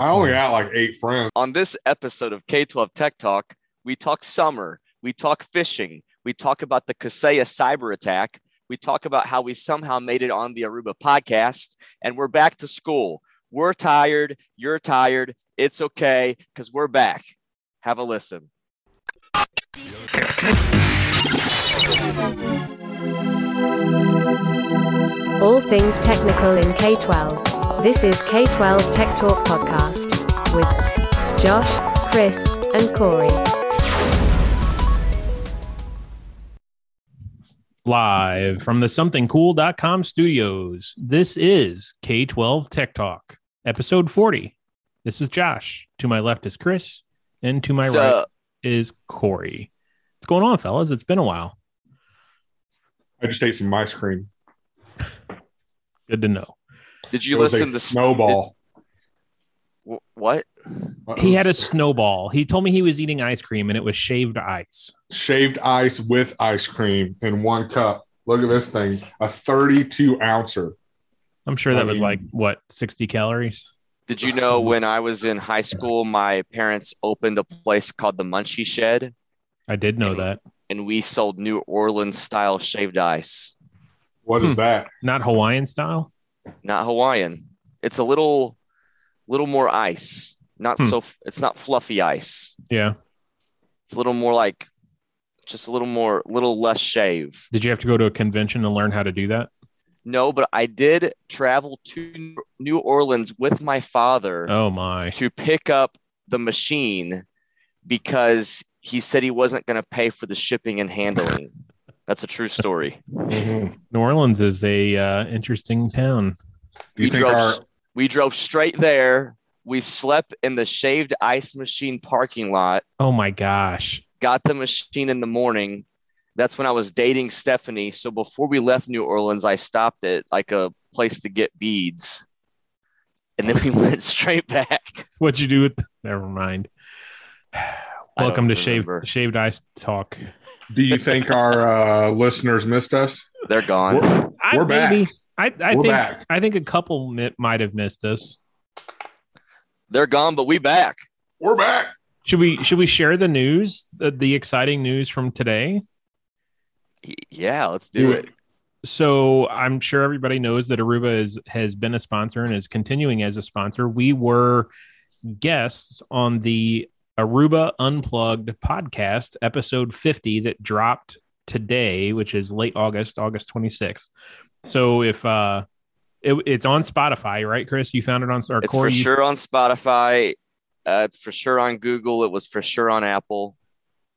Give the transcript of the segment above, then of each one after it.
I only got like eight friends. On this episode of K12 Tech Talk, we talk summer, we talk fishing, we talk about the Kaseya cyber attack, we talk about how we somehow made it on the Aruba podcast, and we're back to school. We're tired, you're tired. It's okay because we're back. Have a listen. All things technical in K 12. This is K 12 Tech Talk Podcast with Josh, Chris, and Corey. Live from the somethingcool.com studios. This is K 12 Tech Talk, episode 40. This is Josh. To my left is Chris, and to my So- right is Corey. What's going on, fellas? It's been a while. I just ate some ice cream. Good to know. Did you It was listen a to snowball? Wh- What? He had a snowball. He told me he was eating ice cream and it was shaved ice. shaved ice with ice cream in one cup. Look at this thing, a 32 ouncer. I'm sure that I was mean- like, what, 60 calories? Did you know when I was in high school, my parents opened a place called the Munchie Shed, I did know Maybe. that. and we sold New Orleans style shaved ice, What is Hmm. that? Not Hawaiian style? Not Hawaiian. It's a little, little more ice. Not Hmm. so. It's not fluffy ice. Yeah. It's a little more like, just a little more, little less shave. Did you have to go to a convention to learn how to do that? No, but I did travel to New Orleans with my father. Oh, my. to pick up the machine because he said he wasn't going to pay for the shipping and handling. That's a true story. Mhm. New Orleans is a uh, interesting town. You we drove our we drove straight there. We slept in the shaved ice machine parking lot. Oh my gosh. Got the machine in the morning. That's when I was dating Stephanie. So before we left New Orleans, I stopped at like a place to get beads. And then we went straight back. What'd you do with never mind. I Welcome to don't shaved shaved ice talk. do you think our uh, listeners missed us? They're gone. We're, I, We're back. maybe- I, I We're think back. I think a couple might have missed us. They're gone, but we back. we're back. Should we should we share the news, the, the exciting news from today? Yeah, let's do Do it. it. So I'm sure everybody knows that Aruba is, has been a sponsor and is continuing as a sponsor. We were guests on the Aruba Unplugged podcast, episode 50, that dropped today, which is late August, August 26th. So if uh, it, it's on Spotify, right, Chris? You found it on or It's Corey, for you- sure on Spotify. Uh, it's for sure on Google. It was for sure on Apple.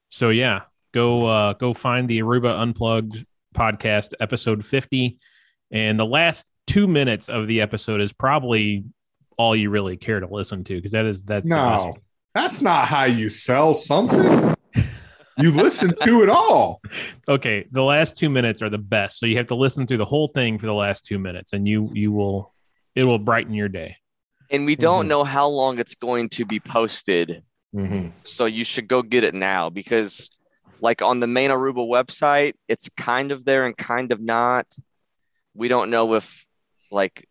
So yeah, go uh go find the Aruba Unplugged podcast episode 50 and the last 2 minutes of the episode is probably all you really care to listen to because that is that's the best. No, that's not how you sell something. you listen to it all. Okay, the last 2 minutes are the best. So you have to listen through the whole thing for the last 2 minutes and you you will it will brighten your day. And we don't Mhm. know how long it's going to be posted. Mhm. So you should go get it now because, like, on the main Aruba website, it's kind of there and kind of not. We don't know if, like,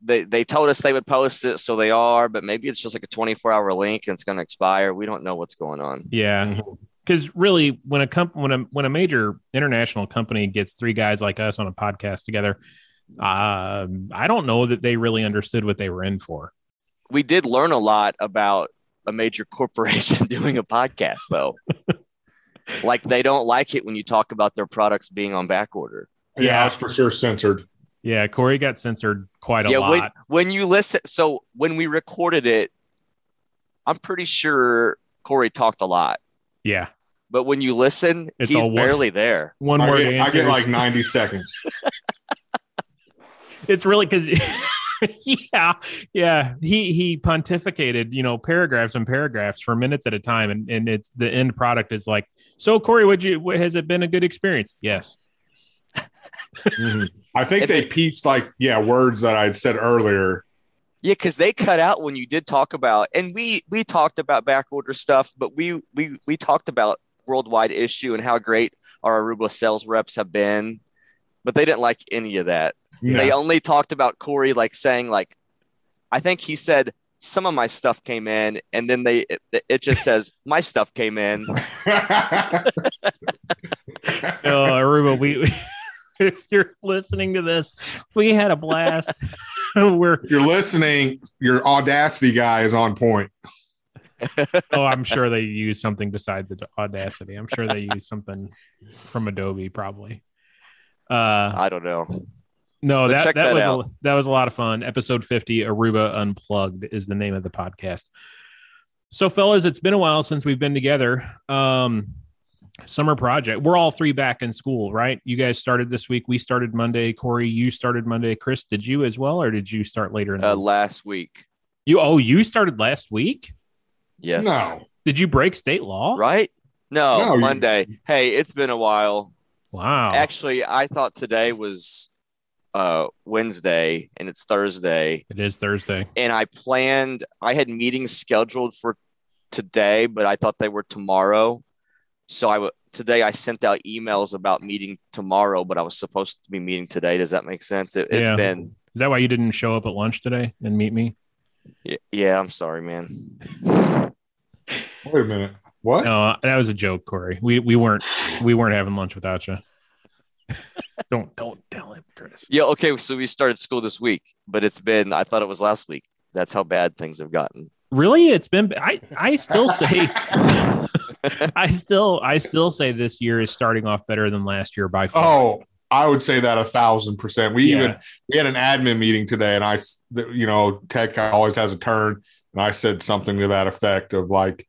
they, they told us they would post it, so they are, but maybe it's just like a 24 hour link and it's going to expire. We don't know what's going on. Yeah. Because really, when a comp- when a when a major international company gets three guys like us on a podcast together, um, I don't know that they really understood what they were in for. we did learn a lot about a major corporation doing a podcast though like they don't like it when you talk about their products being on back order Yeah, Yeah. that's for sure censored. Yeah, Corey got censored quite a yeah lot. when, when you listen so when we recorded it i'm pretty sure corey talked a lot yeah, but when you listen It's he's all one- barely there one I word get, I get like 90 seconds. it's really because yeah, yeah. He he pontificated, you know, paragraphs and paragraphs for minutes at a time, and and it's the end product is like, so Corey, would you? what- Has it been a good experience? Yes. Mhm. I think If they it- pieced like yeah words that I'd said earlier. yeah because they cut out when you did talk about and we we talked about back order stuff but we we we talked about worldwide issue and how great our aruba sales reps have been but they didn't like any of that No. They only talked about Corey like saying like, I think he said some of my stuff came in, and then they it, it just says my stuff came in. Oh, Aruba, we if you're listening to this, we had a blast. We're if you're listening, your Audacity guy is on point. oh, I'm sure they use something besides the Audacity. I'm sure they use something from Adobe, probably. Uh, I don't know. no, But that that, that was a, that was a lot of fun. Episode 50, Aruba Unplugged is the name of the podcast. So, fellas, it's been a while since we've been together. Um, summer project. We're all three back in school, right? You guys started this week. We started Monday. Corey, you started Monday. Chris, did you as well, or did you start later in the Uh, week? last week, You oh, you started last week. yes. No. Did you break state law? Right? No, No, you- Monday. Hey, it's been a while. Wow. Actually, I thought today was uh Wednesday and it's Thursday. it is Thursday. And I planned I had meetings scheduled for today, but I thought they were tomorrow. So I w- today I sent out emails about meeting tomorrow, but I was supposed to be meeting today. Does that make sense? It, it's Yeah. been Is that why you didn't show up at lunch today and meet me? y- yeah, I'm sorry, man. Wait a minute. What? No, that was a joke, Corey. We we weren't we weren't having lunch without you. don't don't tell him, Curtis. Yeah, okay, so we started school this week, but it's been I thought it was last week. That's how bad things have gotten. Really, it's been. I I still say. I still I still say this year is starting off better than last year by far. Oh, I would say that a thousand percent. We Yeah. even we had an admin meeting today, and i you know, tech always has a turn, and I said something to that effect of like,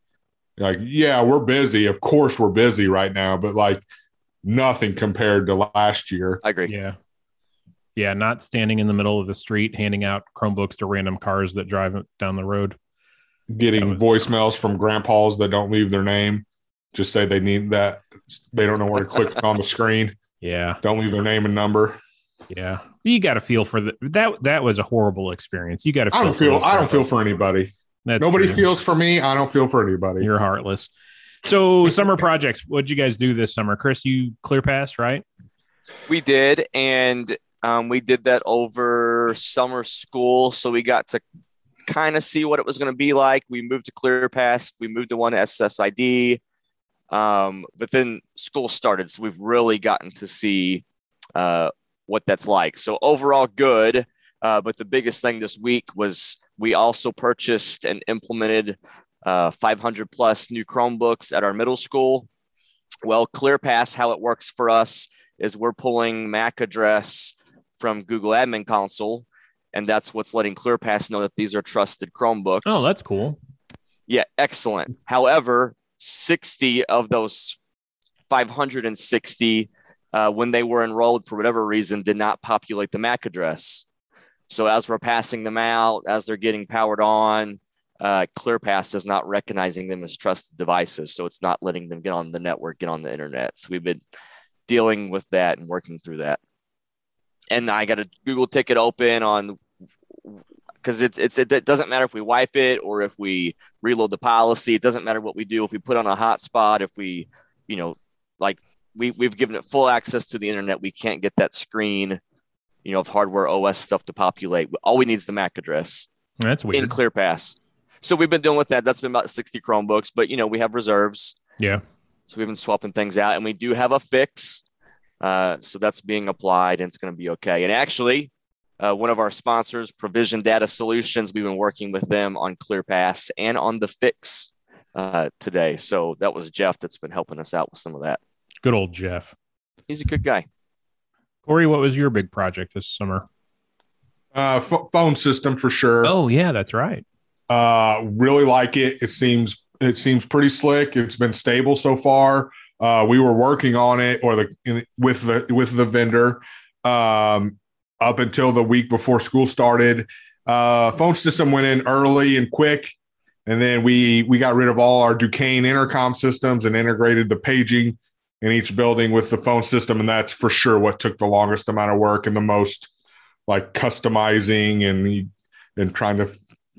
like, yeah, we're busy. Of course, we're busy right now, but like nothing compared to last year. I agree. Yeah. Yeah, not standing in the middle of the street handing out Chromebooks to random cars that drive down the road. Getting was- voicemails from grandpas that don't leave their name, just say they need that. They don't know where to click on the screen. Yeah, Don't leave their name and number. yeah. You got to feel for the that that was a horrible experience. You got to. I don't feel. I don't feel for anybody. That's Nobody true. feels for me. I don't feel for anybody. You're heartless. So summer projects. What'd you guys do this summer, Chris? You ClearPass, right? We did, and um, we did that over summer school, so we got to kind of see what it was going to be like. We moved to ClearPass, we moved to one SSID, um, but then school started, so we've really gotten to see uh, what that's like. So overall, good. Uh, but the biggest thing this week was we also purchased and implemented uh, 500 plus new Chromebooks at our middle school. Well, ClearPass, how it works for us is we're pulling MAC address from Google Admin Console, and that's what's letting ClearPass know that these are trusted Chromebooks. Oh, that's cool. yeah, excellent. However, 60 of those 560, uh, when they were enrolled for whatever reason, did not populate the MAC address. So as we're passing them out, as they're getting powered on, uh, ClearPass is not recognizing them as trusted devices. So it's not letting them get on the network, get on the internet. So we've been dealing with that and working through that. And I got a Google ticket open on because it's, it's it doesn't matter if we wipe it or if we reload the policy. It doesn't matter what we do if we put on a hotspot, if we, you know, like we we've given it full access to the internet. We can't get that screen, you know, of hardware OS stuff to populate. All we need is the MAC address That's weird. in. ClearPass. So we've been dealing with that. That's been about 60 Chromebooks, but you know, we have reserves. Yeah. So we've been swapping things out and we do have a fix. Uh, so that's being applied and it's going to be okay. And actually, uh, one of our sponsors, Provision Data Solutions, we've been working with them on ClearPass and on the fix uh, today. So that was Jeff that's been helping us out with some of that. Good old Jeff. He's a good guy. Corey, what was your big project this summer? Uh, ph phone system for sure. Oh, yeah, that's right. Uh, really like it. It seems it seems pretty slick. It's been stable so far. Uh, we were working on it or the in, with the with the vendor um, up until the week before school started. Uh, phone system went in early and quick, and then we we got rid of all our Dukane intercom systems and integrated the paging in each building with the phone system, and that's for sure what took the longest amount of work and the most like customizing and and trying to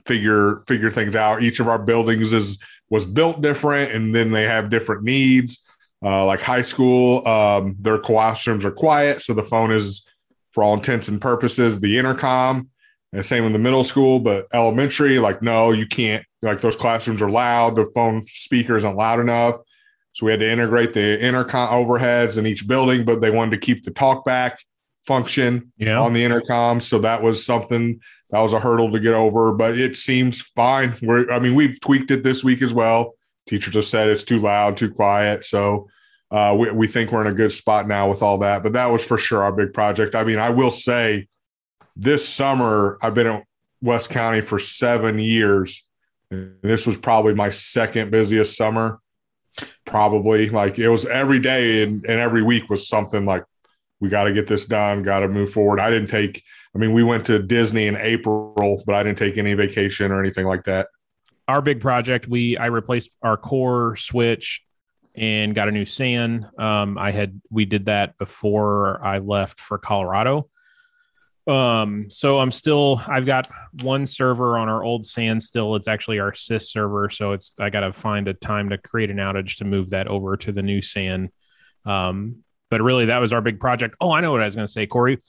figure figure things out. Each of our buildings is was built different, and then they have different needs. Uh, like high school, um, their classrooms are quiet, so the phone is, for all intents and purposes, the intercom. And same in the middle school, but elementary, like, no, you can't. Like those classrooms are loud. The phone speaker isn't loud enough. So we had to integrate the intercom overheads in each building, but they wanted to keep the talkback function Yeah. on the intercom. So that was something that was a hurdle to get over, but it seems fine. We're, I mean, we've tweaked it this week as well. Teachers have said it's too loud, too quiet. So uh, we, we think we're in a good spot now with all that. But that was for sure our big project. I mean, I will say this summer, I've been in West County for seven years. And this was probably my second busiest summer. Probably like it was every day and, and every week was something like, we got to get this done, got to move forward. I didn't take, I mean, we went to Disney in April, but I didn't take any vacation or anything like that. Our big project we i replaced our core switch and got a new SAN. Um, I had we did that before I left for Colorado. Um, so I'm still I've got one server on our old SAN still. It's actually our SIS server, so it's I got to find a time to create an outage to move that over to the new SAN. Um, but really, that was our big project. Oh, I know what I was going to say, Corey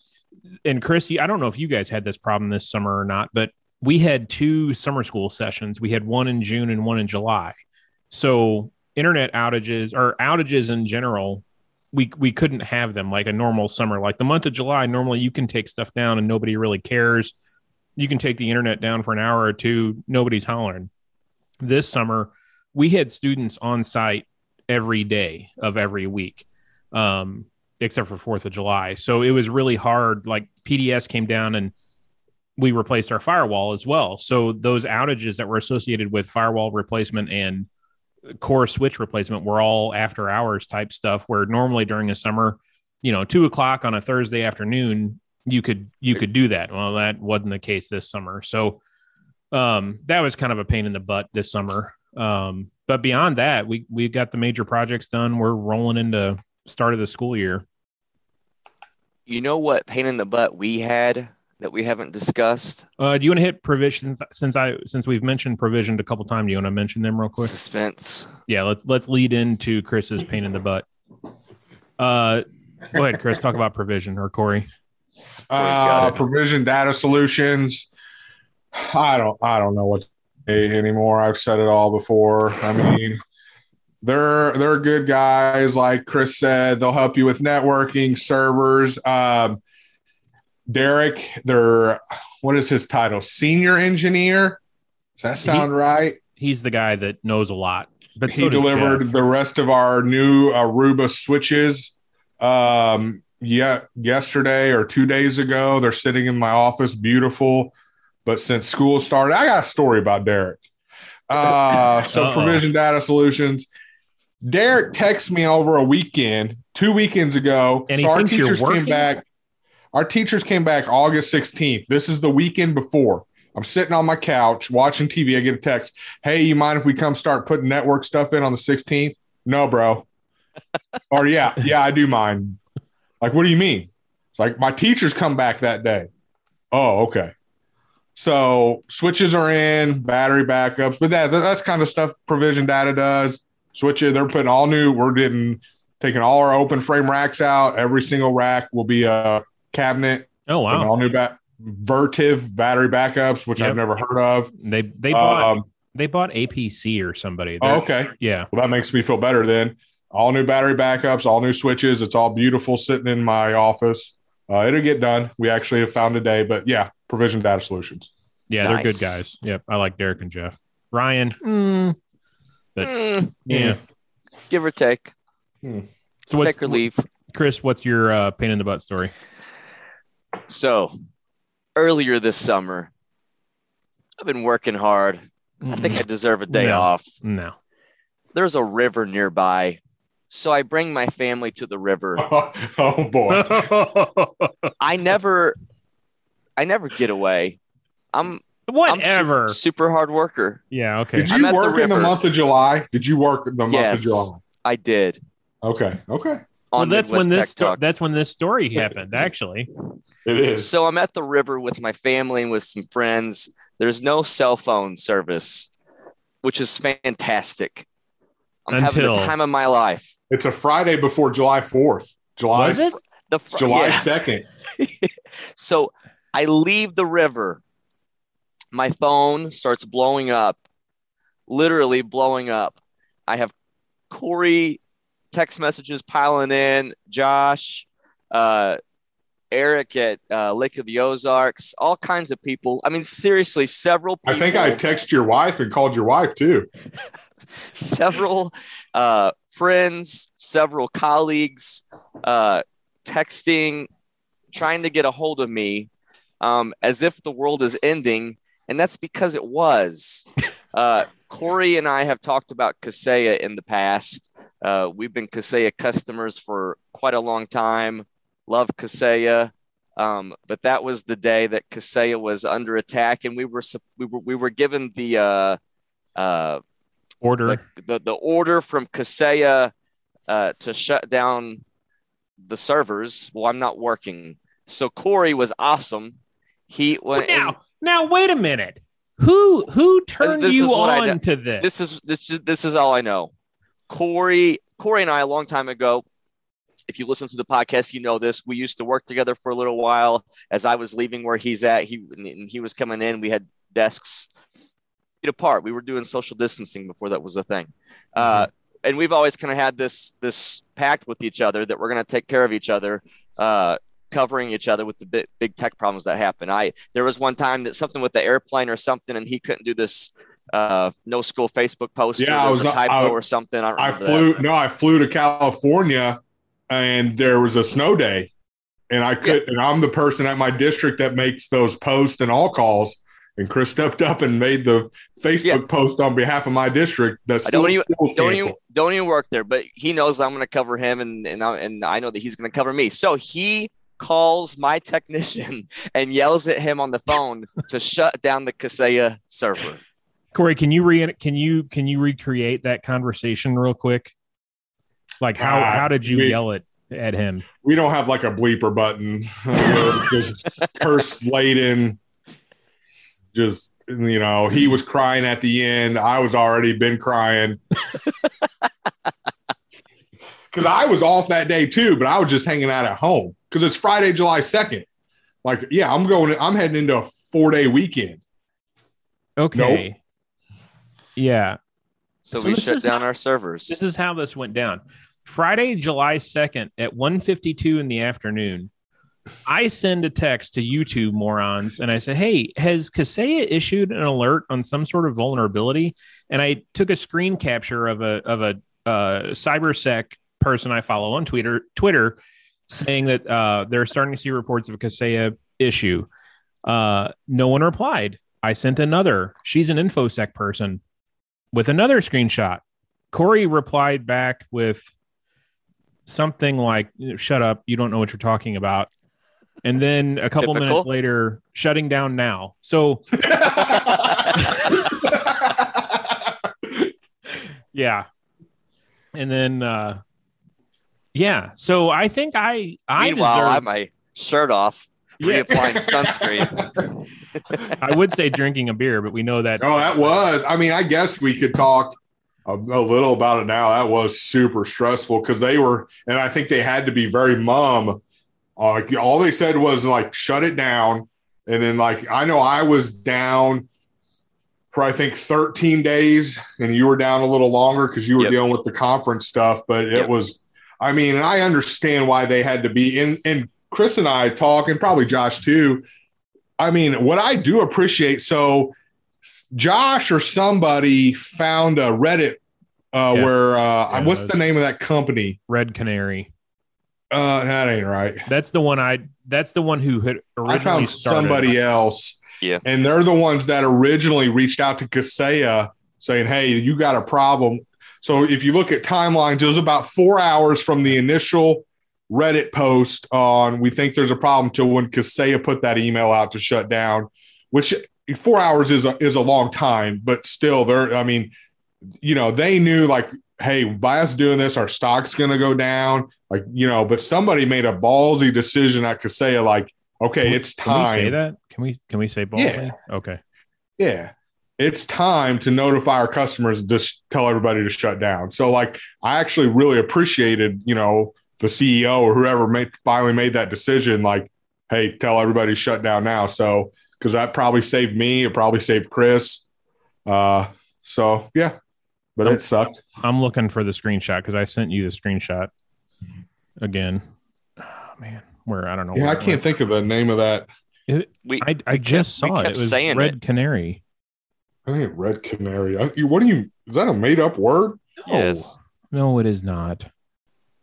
and Chris. I don't know if you guys had this problem this summer or not, but we had two summer school sessions. We had one in June and one in July. So internet outages or outages in general, we we couldn't have them like a normal summer. Like the month of July, normally you can take stuff down and nobody really cares. You can take the internet down for an hour or two, nobody's hollering. This summer, we had students on site every day of every week, um, except for Fourth of July. So it was really hard. Like PDS came down and we replaced our firewall as well. So those outages that were associated with firewall replacement and core switch replacement were all after hours type stuff where normally during the summer, you know, two o'clock on a Thursday afternoon, you could you could do that. Well, that wasn't the case this summer. So um that was kind of a pain in the butt this summer. Um, but beyond that, we we got the major projects done. We're rolling into start of the school year. You know what pain in the butt we had that we haven't discussed? Uh, do you want to hit provisions since I since we've mentioned provisioned a couple times? Do you want to mention them real quick? Suspense. Yeah, let's let's lead into Chris's pain in the butt. Uh, go ahead, Chris. Talk about provision or Corey. Uh, provision data solutions. I don't I don't know what to say anymore. I've said it all before. I mean, they're they're good guys. Like Chris said, they'll help you with networking, servers. Um, Derek, they're what is his title? Senior engineer. Does that sound right? He's the guy that knows a lot. But he so delivered Jeff. the rest of our new Aruba switches. Um, yeah, yesterday or two days ago, they're sitting in my office, beautiful. But since school started, I got a story about Derek. Uh, so Uh-oh. Provision Data Solutions. Derek texted me over a weekend, two weekends ago. And he so our teachers came back. Our teachers came back August 16th. This is the weekend before. I'm sitting on my couch watching TV. I get a text. Hey, you mind if we come start putting network stuff in on the 16th? No, bro. or yeah, yeah, I do mind. Like, what do you mean? It's like my teachers come back that day. Oh, okay. So switches are in, battery backups, but that that's kind of stuff provision data does. Switches, they're putting all new. We're getting taking all our open frame racks out. Every single rack will be a cabinet Oh and wow. all new bat Vertiv battery backups, which Yep. I've never heard of. They they bought Um, they bought APC or somebody. oh, They're- okay. Yeah. Well, that makes me feel better then. All new battery backups, all new switches. It's all beautiful sitting in my office. Uh, it'll get done. We actually have found a day, but yeah, provision data solutions. Yeah, they're good guys. Yep. I like Derek and Jeff. Ryan. mm, But- Mm, yeah. give or take. So take or leave. Chris, what's your uh, pain in the butt story? So earlier this summer, I've been working hard. I think I deserve a day No. off. No. There's a river nearby. So I bring my family to the river. oh boy. I never I never get away. I'm I'm Whatever. super, super hard worker. yeah. Okay. Did I'm you at the work in the month of July? Did you work the month Yes. of July? I did. Okay. Okay. Well, On that's when this Tech sto- Talk. that's when this story happened. Actually. It is. So I'm at the river with my family and with some friends. There's no cell phone service, which is fantastic. I'm having Until- the time of my life. It's a Friday before July 4th. July Was it? The fr- July yeah. 2nd. So I leave the river my phone starts blowing up, literally blowing up. I have Corey text messages piling in, Josh, uh, Eric at uh, Lake of the Ozarks, all kinds of people. I mean, seriously, several. People, I think I texted your wife and called your wife too. several uh, friends, several colleagues, uh, texting, trying to get a hold of me, um, as if the world is ending, and that's because it was. Uh, Corey and I have talked about Kaseya in the past. Uh, we've been Kaseya customers for quite a long time. Love Kaseya. Um, but that was the day that Kaseya was under attack, and we were we were we were given the uh, uh, Order. the, the, the order from Kaseya uh, to shut down the servers. Well, I'm not working. So Corey was awesome. He went and now, now wait a minute. Who who turned you is what I on to this? this is this is this is all I know. Corey Corey and I a long time ago. If you listen to the podcast, you know this. We used to work together for a little while. As I was leaving where he's at, he and he was coming in. We had desks feet apart. We were doing social distancing before that was a thing. Uh, and we've always kind of had this this pact with each other that we're going to take care of each other, uh, covering each other with the big, big tech problems that happen. I there was one time that something with the airplane or something, and he couldn't do this uh, no school Facebook post. Yeah, I was, a typo I- or something. I, I flew That. no, I flew to California and there was a snow day. And I could and I'm the person at my district that makes those posts and all calls. And Chris stepped up and made the Facebook Yeah. post on behalf of my district. That I don't even- Don't even don't even work there, but he knows I'm going to cover him, and and I, and I know that he's going to cover me. So he calls my technician and yells at him on the phone to shut down the Kaseya server. Corey, can you re can you can you recreate that conversation real quick? Like how Uh, how did you we- yell it at him? we don't have like a bleeper button. Just curse laden. Just you know, he was crying at the end. I was already been crying. Cause I was off that day too, but I was just hanging out at home because it's Friday, July 2nd. Like, yeah, I'm going, I'm heading into a four day weekend. Okay. Yeah. So, So we shut down how- our servers. This is how this went down. Friday, July 2nd at 1:52 in the afternoon. I send a text to you two morons and I say, Hey, has Kaseya issued an alert on some sort of vulnerability? And I took a screen capture of a of a uh, cybersec person I follow on Twitter Twitter saying that uh, they're starting to see reports of a Kaseya issue. Uh, no one replied. I sent another. She's an infosec person with another screenshot. Corey replied back with something like, "Shut up! You don't know what you're talking about." And then a couple Typical. minutes later, shutting down now. So yeah, and then uh, yeah. So I think I I Meanwhile, deserve, I have my shirt off, Yeah. reapplying sunscreen. I would say drinking a beer, but we know that Oh, that was. I mean, I guess we could talk a, a little about it now. That was super stressful because they were, and I think they had to be very mum. Uh, all they said was like shut it down, and then like I know I was down for I think 13 days, and you were down a little longer because you were Yep. dealing with the conference stuff. But it Yep. was, I mean, and I understand why they had to be in. And Chris and I talk, and probably Josh too. I mean, what I do appreciate so. Josh or somebody found a Reddit uh, Yeah. where uh, Yeah, what's the name of that company? Red Canary. Uh, that ain't right. That's the one I. That's the one who had originally I found started. somebody else. Yeah. And they're the ones that originally reached out to Kaseya saying, Hey, you got a problem. So if you look at timelines, it was about four hours from the initial Reddit post on we think there's a problem to when Kaseya put that email out to shut down, which four hours is a is a long time, but still there, I mean, you know, they knew like, hey, by us doing this, our stock's gonna go down. Like, you know, but somebody made a ballsy decision at Kaseya, like, okay, it's Can we time. say that? Can we? Can we say baldly? Okay. Yeah. It's time to notify our customers and just tell everybody to shut down. So, like, I actually really appreciated, you know, the CEO or whoever made, finally made that decision. Like, hey, tell everybody to shut down now. So, because that probably saved me. It probably saved Chris. Uh, so yeah, but Nope. it sucked. I'm looking for the screenshot because I sent you the screenshot again. Oh, man, where I don't know. Yeah, where I can't think of the name of that. We. I, I we just kept- saw it. kept It was saying Red it. Canary. I think Red Canary. I, what do you? Is that a made up word? Yes. No, it is not.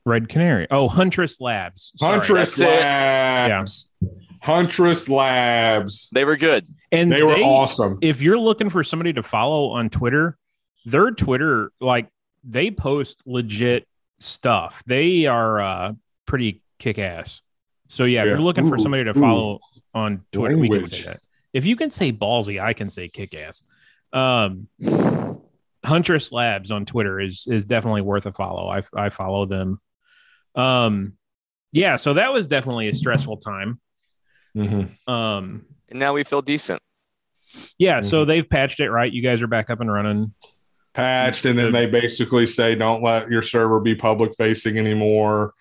Red Canary. Oh, Huntress Labs. Sorry. Huntress that's it. Labs. Huntress Labs. they were good. And They were awesome. if you're looking for somebody to follow on Twitter, their Twitter, like they post legit stuff. They are uh, pretty kick ass. So yeah, if you're looking for somebody to ooh. follow on Twitter, we can say that. If you can say ballsy, I can say kick ass. Um, Huntress Labs on Twitter is is definitely worth a follow. I I follow them. Um, yeah, so that was definitely a stressful time. Mhm. Um, And now we feel decent. yeah, so Mm-hmm. they've patched it right. You guys are back up and running. Patched, and then they basically say, "Don't let your server be public facing anymore."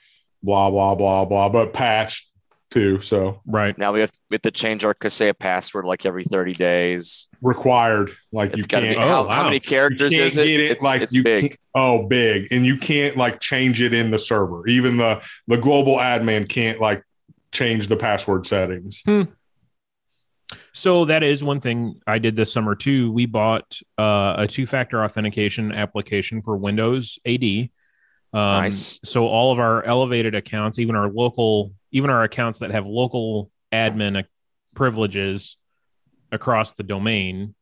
Blah blah blah blah. But patched too, so Right. Now we have, we have to change our Kaseya password like every 30 days. required. Like It's you got to be can't. Oh, how, wow. how many characters is it? get It's, like it's you big. oh big and you can't like change it in the server even the the global admin can't like change the password settings So that is one thing I did this summer too. We bought uh, a two-factor authentication application for Windows AD. Um, Nice. So all of our elevated accounts, even our local, even our accounts that have local admin privileges across the domain,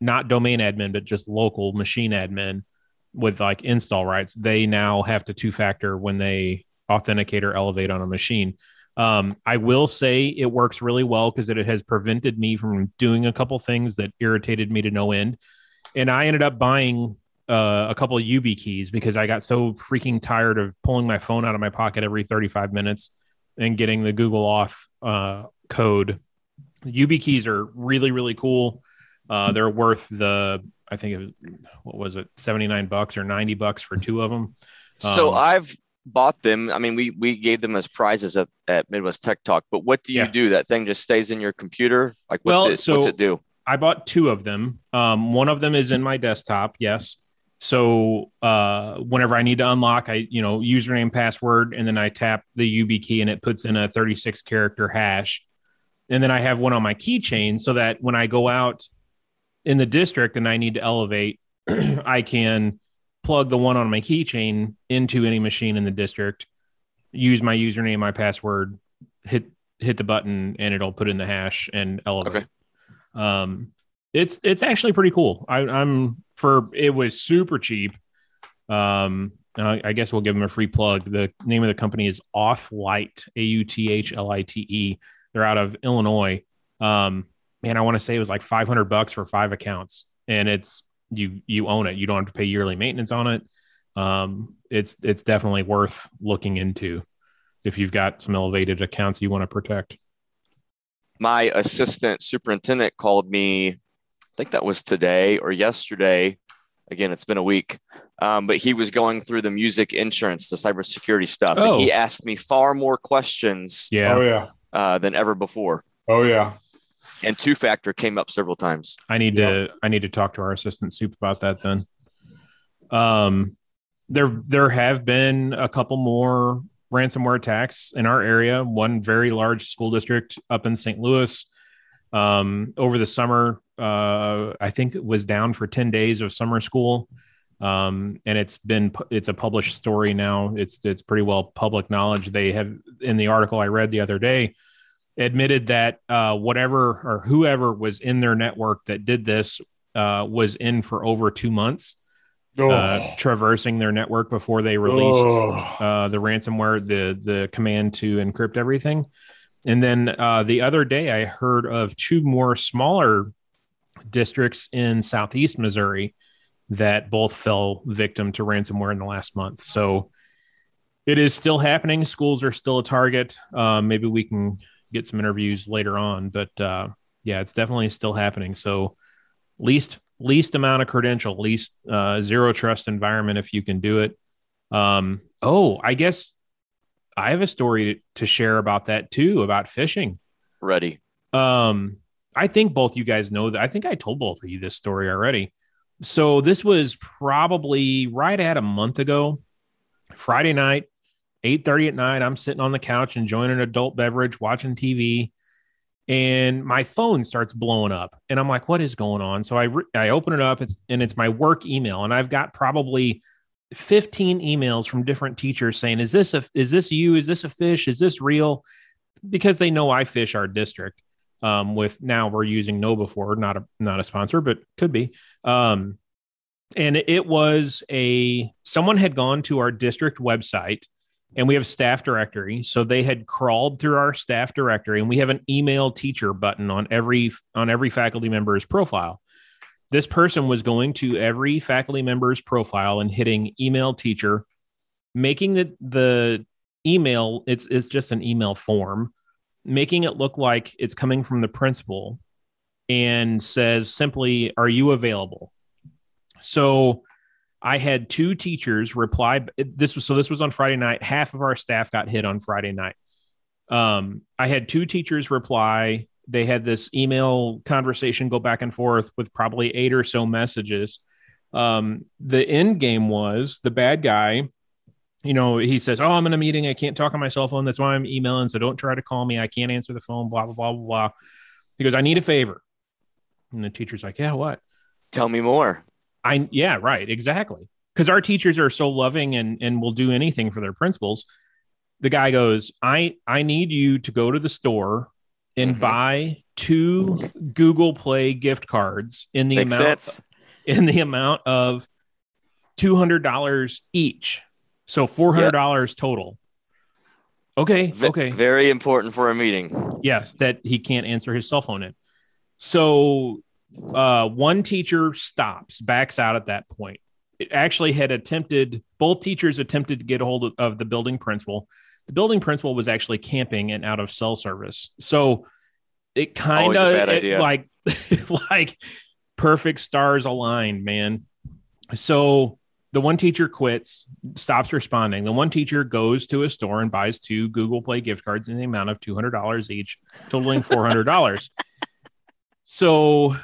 not domain admin, but just local machine admin with like install rights, they now have to two-factor when they authenticate or elevate on a machine. Um, I will say it works really well because it has prevented me from doing a couple things that irritated me to no end. And I ended up buying uh, a couple of UB keys because I got so freaking tired of pulling my phone out of my pocket every 35 minutes and getting the Google Auth uh, code. UB keys are really, really cool. Uh, they're worth the, I think it was, what was it, 79 bucks or 90 bucks for two of them. So Um, I've bought them. I mean, we we gave them as prizes at, at Midwest Tech Talk. But what do you Yeah. do? That thing just stays in your computer? Like what's Well, it what's it do? I bought two of them. Um, one of them is in my desktop. Yes. So uh, whenever I need to unlock, I you know username, password, and then I tap the YubiKey, and it puts in a 36 character hash. And then I have one on my keychain, so that when I go out in the district and I need to elevate, I can plug the one on my keychain into any machine in the district, use my username, my password, hit hit the button, and it'll put in the hash and elevate. Okay. Um, it's it's actually pretty cool. I, I'm for it was super cheap. Um, I, I guess we'll give them a free plug. The name of the company is AuthLite, A U T H L I T E. They're out of Illinois. Um, man, I want to say it was like 500 bucks for five accounts, and it's you you own it. You don't have to pay yearly maintenance on it. Um, it's it's definitely worth looking into if you've got some elevated accounts you want to protect. My assistant superintendent called me, think that was today or yesterday. Again, it's been a week. Um, but he was going through the music insurance, the cybersecurity stuff. Oh. And he asked me far more questions Yeah, oh yeah uh, than ever before. oh yeah And two factor came up several times. I need to I need to talk to our assistant soup about that then. Um there there have been a couple more ransomware attacks in our area, one very large school district up in St. Louis. Um over the summer, uh I think it was down for 10 days of summer school. Um and it's been it's a published story now. It's it's pretty well public knowledge. They have in the article I read the other day admitted that uh, whatever or whoever was in their network that did this uh, was in for over two months, uh, traversing their network before they released Oh. uh, the ransomware, the the command to encrypt everything. And then uh, the other day, I heard of two more smaller districts in southeast Missouri that both fell victim to ransomware in the last month. So it is still happening. Schools are still a target. Uh, maybe we can get some interviews later on, but uh, yeah, it's definitely still happening. So least least amount of credential, least uh, zero trust environment if you can do it. Um, oh, I guess I have a story to share about that too, about phishing. Ready. Um, I think both you guys know that. I think I told both of you this story already. So this was probably right at a month ago, Friday night, 8:30 at night. I'm sitting on the couch enjoying an adult beverage, watching TV, and my phone starts blowing up. And I'm like, what is going on? So I re- I open it up, it's and it's my work email, and I've got probably 15 emails from different teachers saying, "Is this a is this you? Is this a phish? Is this real?" Because they know I phish our district. Um, with now we're using KnowBe4, not a not a sponsor, but could be. Um, and it was a someone had gone to our district website and we have staff directory so they had crawled through our staff directory and we have an email teacher button on every on every faculty member's profile this person was going to every faculty member's profile and hitting email teacher making the the email it's it's just an email form making it look like it's coming from the principal and says simply are you available so I had two teachers reply. This was so this was on Friday night. Half of our staff got hit on Friday night. Um, I had two teachers reply. They had this email conversation go back and forth with probably eight or so messages. Um, the end game was the bad guy. You know, he says, "Oh, I'm in a meeting. I can't talk on my cell phone. That's why I'm emailing. So don't try to call me. I can't answer the phone. Blah blah blah blah blah." He goes, "I need a favor." And the teacher's like, "Yeah, what?" Tell me more. I yeah, right, exactly. Because our teachers are so loving and and will do anything for their principals. The guy goes, I I need you to go to the store and Mhm. buy two Google Play gift cards in the Makes amount sense. in the amount of two hundred dollars each. So four hundred dollars total. Okay. Ve- okay. Very important for a meeting. Yes, that he can't answer his cell phone in. So uh, one teacher stops, backs out at that point. It actually had attempted, both teachers attempted to get a hold of, of the building principal. The building principal was actually camping and out of cell service. So it kind Always a bad of like, like perfect stars aligned, man. So the one teacher quits, stops responding. The one teacher goes to a store and buys two Google Play gift cards in the amount of $200 each, totaling $400. so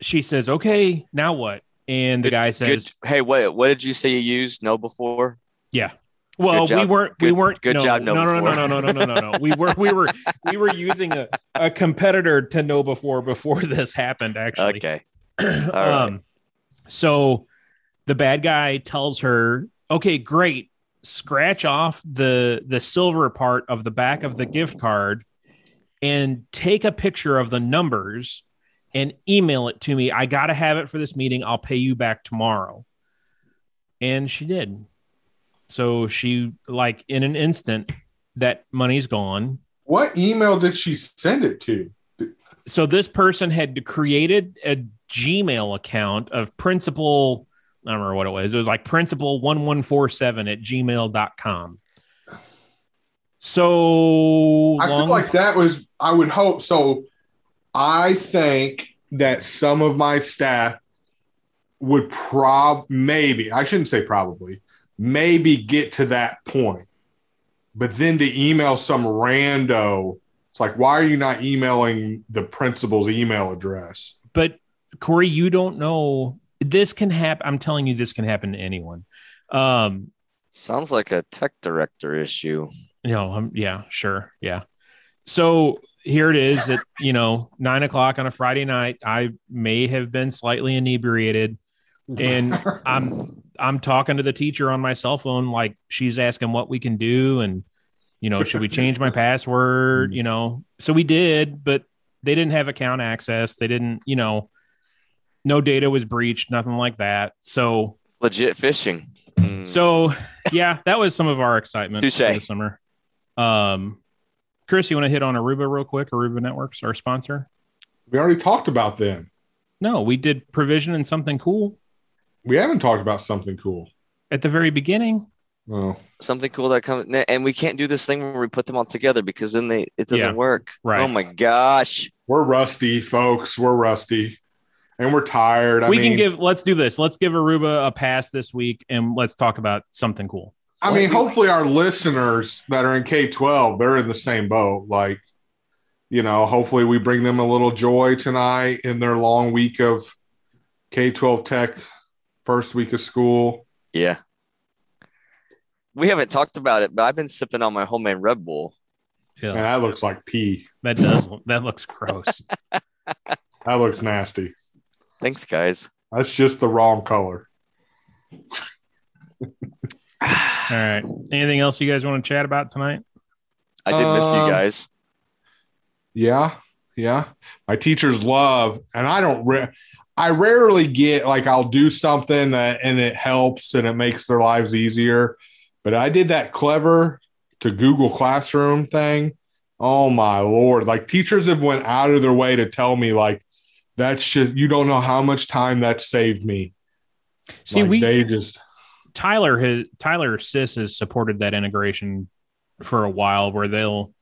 she says, Okay, now what? And the Good- guy Good. says, Hey, what what did you say you used? KnowBe4. Yeah. Well, we weren't. we weren't. good no, job, No, no, no, no, no, no, no, no, no. We were. We were. We were using a, a competitor to KnowBe4 before this happened. Actually. Okay. right. um, so the bad guy tells her, "Okay, great. Scratch off the the silver part of the back of the gift card, and take a picture of the numbers." And email it to me. I got to have it for this meeting. I'll pay you back tomorrow. And she did. So she, like, in an instant, that money's gone. What email did she send it to? so this person had created a Gmail account of principal. I don't remember what it was. It was like principal1147 at gmail.com. So I feel like that was, I would hope. So I think that some of my staff would prob maybe, I shouldn't say probably, maybe get to that point. But then to email some rando, it's like, why are you not emailing the principal's email address? but Corey, you don't know. This can happen. I'm telling you, this can happen to anyone. Um, Sounds like a tech director issue. you know, um, yeah, sure, yeah. So here it is at you know nine o'clock on a Friday night. I may have been slightly inebriated, and I'm I'm talking to the teacher on my cell phone, like she's asking what we can do, and you know, should we change my password? You know, so we did, but they didn't have account access. They didn't, you know, no data was breached, nothing like that. So Legit phishing. Mm. so yeah, that was some of our excitement Touche. for the summer. Um, Chris, you want to hit on Aruba real quick? Aruba Networks, our sponsor. we already talked about them. No, we did provision and something cool We haven't talked about something cool. at the very beginning. Oh, something cool that comes and we can't do this thing where we put them all together because then they it doesn't Yeah, work. right. Oh my gosh. we're rusty, folks. We're rusty, and we're tired. I we mean, can give. Let's do this. Let's give Aruba a pass this week, and let's talk about something cool. I mean, hopefully, our listeners that are in K twelve, they're in the same boat. Like, you know, hopefully we bring them a little joy tonight in their long week of K 12 tech, first week of school. Yeah. We haven't talked about it, but I've been sipping on my homemade Red Bull. Yeah, And that looks like pee. that does. That looks gross. That looks nasty. Thanks, guys. That's just the wrong color. All right. Anything else you guys want to chat about tonight? I did miss you Um, guys. Yeah, yeah. My teachers love, and I don't. Re- I rarely get like I'll do something that, and it helps and it makes their lives easier. But I did that Clever to Google Classroom thing. Oh my lord! Like teachers have went out of their way to tell me like that's just you don't know how much time that saved me. See, Like, we they just Tyler has Tyler SIS has supported that integration for a while, where they'll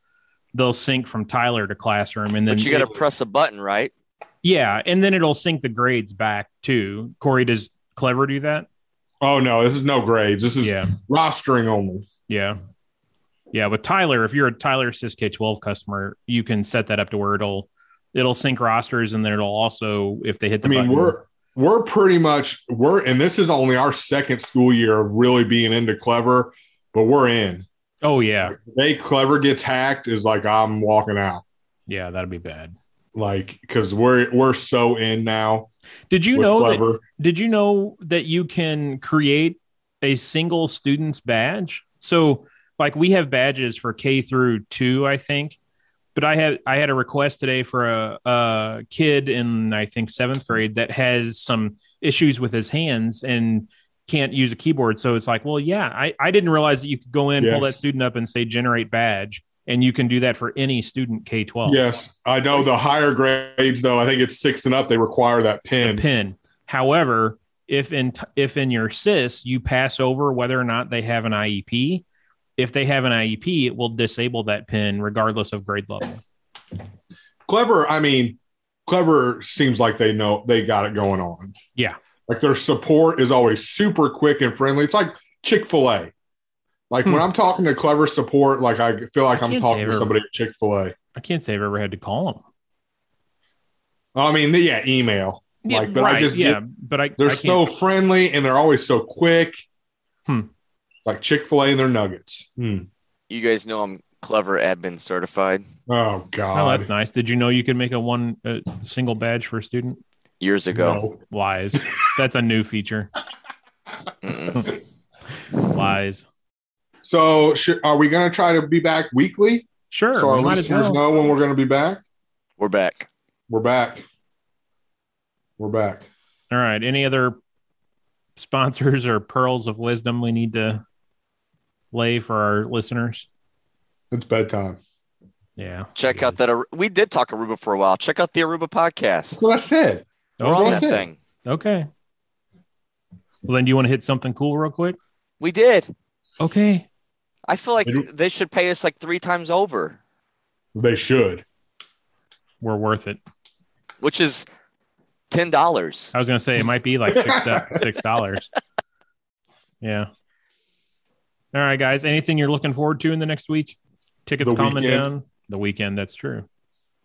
they'll sync from Tyler to Classroom, and then But you got to press a button, right? Yeah, and then it'll sync the grades back too. Corey, does Clever do that? oh no, this is no grades. This is Yeah, rostering only. yeah, yeah. With Tyler, if you're a Tyler K twelve customer, you can set that up to where it'll it'll sync rosters, and then it'll also if they hit the I mean, button, we're we're pretty much we're and this is only our second school year of really being into Clever, but we're in. oh yeah, They Clever gets hacked is like I'm walking out. yeah, that'd be bad. Like because we're we're so in now. Did you know that. Did you know that you can create a single student's badge? So, like, we have badges for K through two, I think. But I had I had a request today for a, a kid in I think seventh grade that has some issues with his hands and can't use a keyboard. So it's like, well, yeah, I, I didn't realize that you could go in, pull that student up, and say generate badge, and you can do that for any student K twelve. Yes, I know the higher grades though. I think it's six and up. They require that pin. pin. However, if in t- if in your SIS you pass over whether or not they have an IEP, if they have an IEP, it will disable that pin regardless of grade level. Clever. I mean, Clever seems like they know they got it going on. Yeah. Like their support is always super quick and friendly. It's like Chick Fil A. Like Hmm. when I'm talking to Clever support, like I feel like I I'm talking to somebody at Chick Fil A. I can't say I've ever had to call them. I mean, yeah, email. Like, but I just yeah, get- but I They're I so friendly and they're always so quick. Hmm. Like Chick Fil A and their nuggets. Hmm. You guys know I'm Clever admin certified Oh God. oh, that's nice. Did you know you could make a one a single badge for a student? years ago. No. Lies. That's a new feature. Lies. So, should, are we going to try to be back weekly? Sure. so our we might as listeners well. know when we're going to be back. We're back. We're back. We're back. All right. Any other sponsors or pearls of wisdom we need to lay for our listeners? It's bedtime. Yeah. Check out that. We did talk Aruba for a while. Check out the Aruba podcast. That's what I said. We're on That's that it. thing. Okay. Well, then, do you want to hit something cool real quick? We did. Okay. I feel like They they should pay us like three times over, They should. We're worth it. which is ten dollars. I was going to say it might be like six six dollars. Yeah. All right, guys. Anything you're looking forward to in the next week? Tickets The coming weekend. down. The weekend. That's true.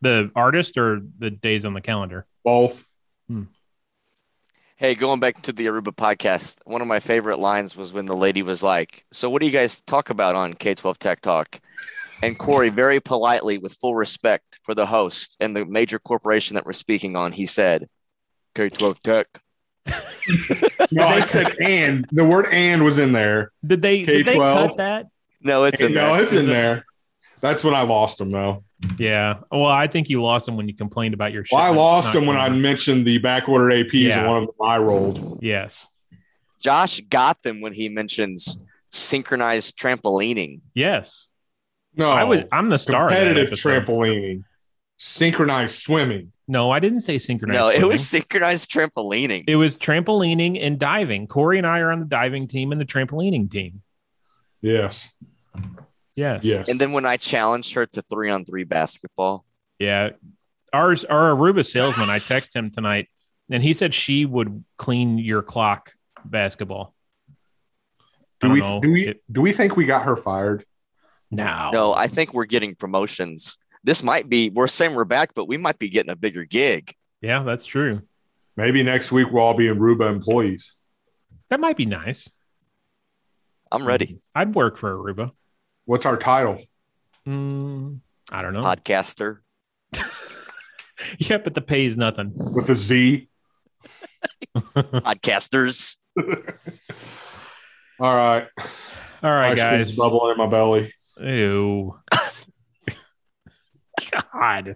The artist or the days on the calendar? Both. Hmm. Hey, going back to the Aruba podcast, one of my favorite lines was when the lady was like, "So what do you guys talk about on K12 Tech Talk?" And Corey, very politely, with full respect for the host and the major corporation that we're speaking on, he said, "K12 Tech." No, I said and. The word and was in there. Did they did they K-12. cut that? No, it's in no, there. it's in there. That's when I lost them, though. Yeah. Well, I think you lost them when you complained about your. Well, I lost not them when I mentioned the backorder APs Yeah. and one of them I rolled. Yes. Josh got them when he mentions synchronized trampolining. Yes. No, I would. I'm the star. Of that competitive episode. trampolining, synchronized swimming. No, I didn't say synchronized. No, it swimming. was synchronized trampolining. It was trampolining and diving. Corey and I are on the diving team and the trampolining team. Yes, Yes. yes. And then when I challenged her to three on three basketball, Yeah. Ours, our Aruba salesman, I texted him tonight and he said she would clean your clock basketball. Do we know. do we It- do we think we got her fired? no. no, I think we're getting promotions. this might be. We're saying we're back, but we might be getting a bigger gig. Yeah, that's true. Maybe next week we'll all be Aruba employees. That might be nice. I'm ready. I'd work for Aruba. What's our title? Mm, I don't know. Podcaster. yeah, but the pay is nothing. With a Z. Podcasters. All right. All right, Ice cream's guys. bubbling in my belly. Ew. God.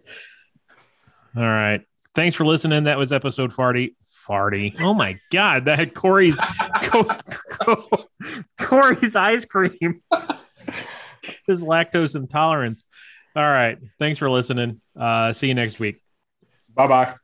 All right. Thanks for listening. That was episode 40. Farty. Oh my God. That had Corey's Co- Co- Corey's ice cream. His lactose intolerance. All right. Thanks for listening. Uh, see you next week. Bye bye.